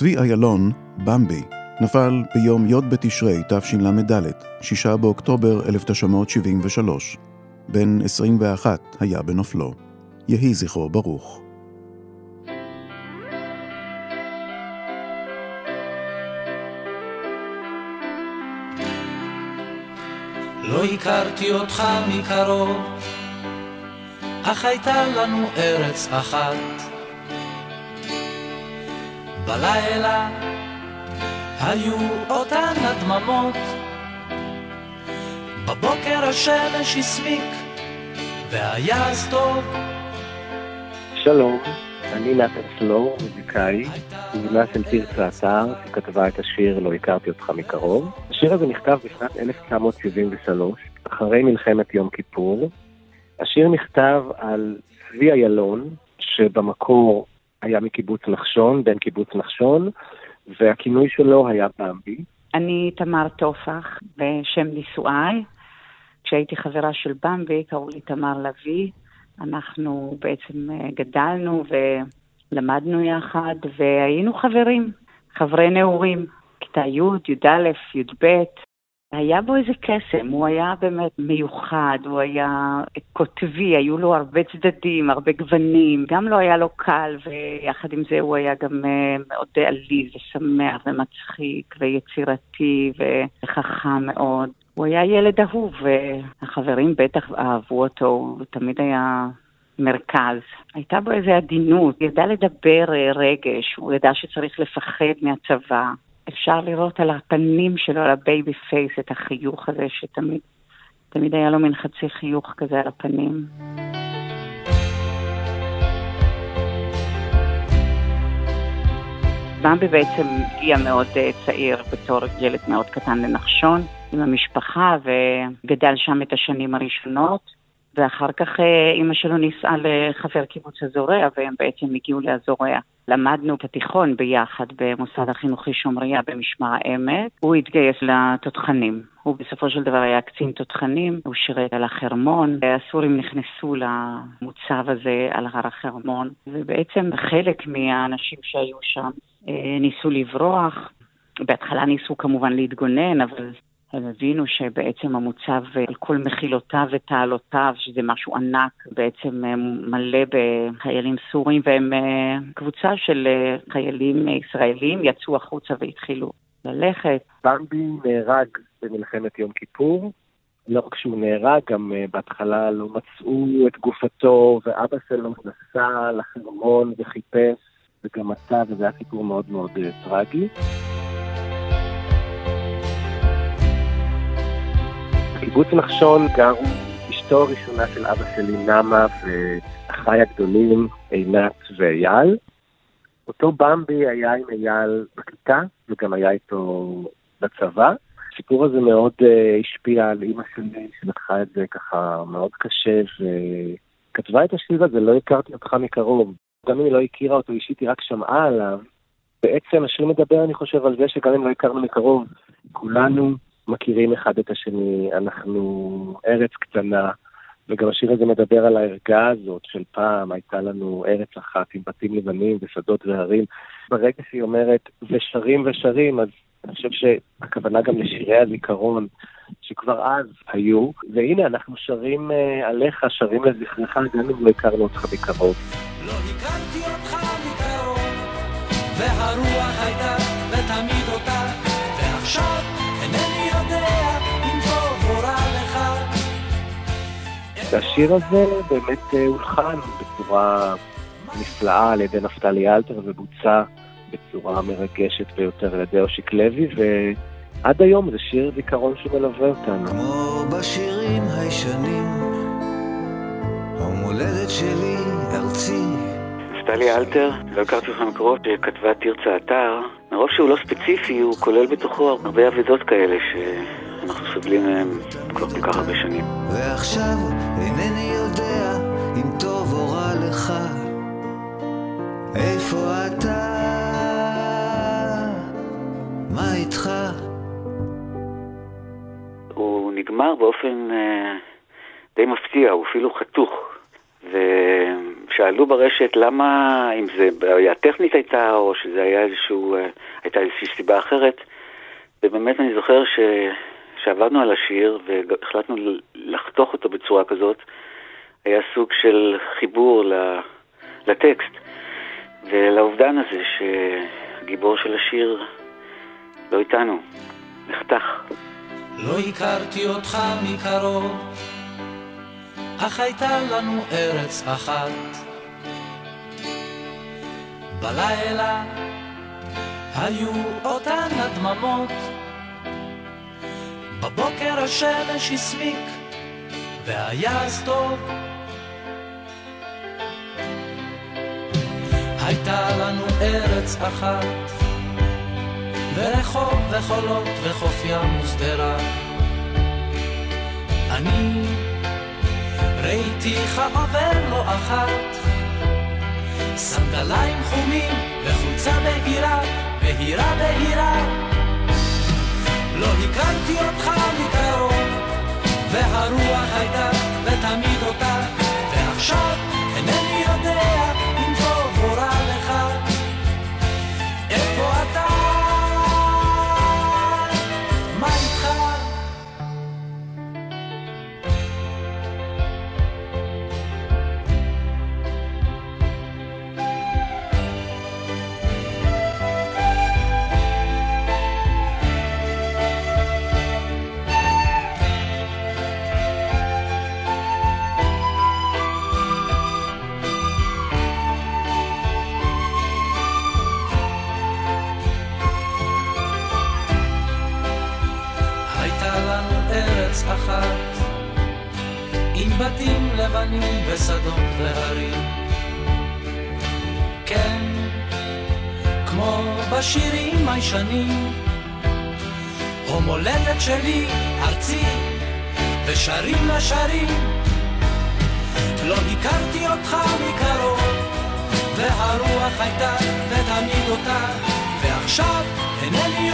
צבי איילון, במבי, נפל ביום י' בתשרי תשל"ד, 6 באוקטובר 1973. בן 21 היה בנופלו. יהי זכרו ברוך. לא הכרתי אותך מקרוב, אך הייתה לנו ארץ אחת. בלילה היו אותן הדממות, בבוקר השמש הסמיק, והיה אז טוב. שלום, אני נתן סלור, מוזיקאי, תמונה של תרצה אתר, שכתבה את השיר "לא הכרתי אותך מקרוב". השיר הזה נכתב בשנת 1973, אחרי מלחמת יום כיפור. השיר נכתב על צבי איילון, שבמקור היה מקיבוץ נחשון, בן קיבוץ נחשון, והכינוי שלו היה במבי. אני תמר טופח, בשם נישואיי. כשהייתי חברה של במבי, קראו לי תמר לביא. אנחנו בעצם אה, גדלנו ולמדנו יחד, והיינו חברים, חברי נעורים, כיתה י', י"א, י"ב. היה בו איזה קסם, הוא היה באמת מיוחד, הוא היה קוטבי, היו לו הרבה צדדים, הרבה גוונים, גם לא היה לו קל, ויחד עם זה הוא היה גם אה, מאוד עליז ושמח ומצחיק ויצירתי וחכם מאוד. הוא היה ילד אהוב, והחברים בטח אהבו אותו, הוא תמיד היה מרכז. הייתה בו איזו עדינות, ידע לדבר אה, רגש, הוא ידע שצריך לפחד מהצבא. אפשר לראות על הפנים שלו, על ה baby face, את החיוך הזה שתמיד תמיד היה לו מין חצי חיוך כזה על הפנים. במבי בעצם הגיע מאוד אה, צעיר בתור ילד מאוד קטן לנחשון עם המשפחה וגדל שם את השנים הראשונות. ואחר כך אה, אימא שלו נישאה לחבר קיבוץ הזורע, והם בעצם הגיעו לאזורע. למדנו את התיכון ביחד במוסד החינוכי שומריה במשמר העמק. הוא התגייס לתותחנים. הוא בסופו של דבר היה קצין תותחנים, הוא שירת על החרמון. הסורים נכנסו למוצב הזה על הר החרמון, ובעצם חלק מהאנשים שהיו שם אה, ניסו לברוח. בהתחלה ניסו כמובן להתגונן, אבל הם הבינו שבעצם המוצב על כל מחילותיו ותעלותיו, שזה משהו ענק, בעצם אה, מלא בחיילים סורים, והם אה, קבוצה של אה, חיילים ישראלים יצאו החוצה והתחילו ללכת. במבי נהרג במלחמת יום כיפור. לא רק שהוא נהרג, גם בהתחלה לא מצאו את גופתו, ואבא שלו נסע לחרמון וחיפש, וגם מצא, וזה היה סיפור מאוד מאוד טרגי. בקיבוץ נחשון גרו אשתו הראשונה של אבא שלי, נמה, ואחיי הגדולים, עינת ואייל. אותו במבי היה עם אייל בכיתה, וגם היה איתו בצבא. הסיפור הזה מאוד uh, השפיע על אימא שלי, שלקחה את זה ככה מאוד קשה, וכתבה את השיר הזה, לא הכרתי אותך מקרוב. גם אם היא לא הכירה אותו אישית, היא רק שמעה עליו. בעצם השיר מדבר, אני חושב, על זה שגם אם לא הכרנו מקרוב, כולנו מכירים אחד את השני, אנחנו ארץ קטנה, וגם השיר הזה מדבר על הערגה הזאת של פעם, הייתה לנו ארץ אחת עם בתים לבנים ושדות והרים. ברגע שהיא אומרת ושרים ושרים, אז אני חושב שהכוונה גם לשירי הזיכרון, שכבר אז היו, והנה אנחנו שרים uh, עליך, שרים לזכרך, גם אם לא הכרנו אותך מקרוב. לא הכרתי אותך מקרוב, והרוח הייתה והשיר הזה באמת אה, הולחן בצורה נפלאה על ידי נפתלי אלתר ובוצע בצורה מרגשת ביותר על ידי אושיק לוי, ועד היום זה שיר זיכרון שמלווה אותנו. כמו בשירים הישנים, המולדת שלי, ארצי. נפתלי אלתר, לא הכרתי אותך מקרוב, שכתבה תרצה אתר. מרוב שהוא לא ספציפי, הוא כולל בתוכו הרבה אבדות כאלה ש... אנחנו סובלים מהם כבר כל כך הרבה שנים. ועכשיו אינני יודע אם טוב או רע לך, איפה אתה? מה איתך? הוא נגמר באופן אה, די מפתיע, הוא אפילו חתוך. ושאלו ברשת למה, אם זה בעיה טכנית הייתה, או שזה היה איזשהו, אה, הייתה איזושהי סיבה אחרת. ובאמת אני זוכר ש... שעבדנו על השיר והחלטנו לחתוך אותו בצורה כזאת, היה סוג של חיבור לטקסט ולאובדן הזה שהגיבור של השיר לא איתנו, נחתך. לא הכרתי אותך מקרוב, אך הייתה לנו ארץ אחת. בלילה היו אותן הדממות, בבוקר השמש הסמיק, והיה אז טוב. הייתה לנו ארץ אחת, ורחוב וחולות וחוף ים ושדרה. אני ראיתיך עובר לא אחת, סנדליים חומים וחולצה בהירה, בהירה בהירה. לא הכרתי אותך אחת, עם בתים לבנים ושדות והרים. כן, כמו בשירים הישנים, מולדת שלי, ארצי, ושרים לשרים. לא הכרתי אותך מקרוב, והרוח הייתה ותמיד אותה, ועכשיו אינני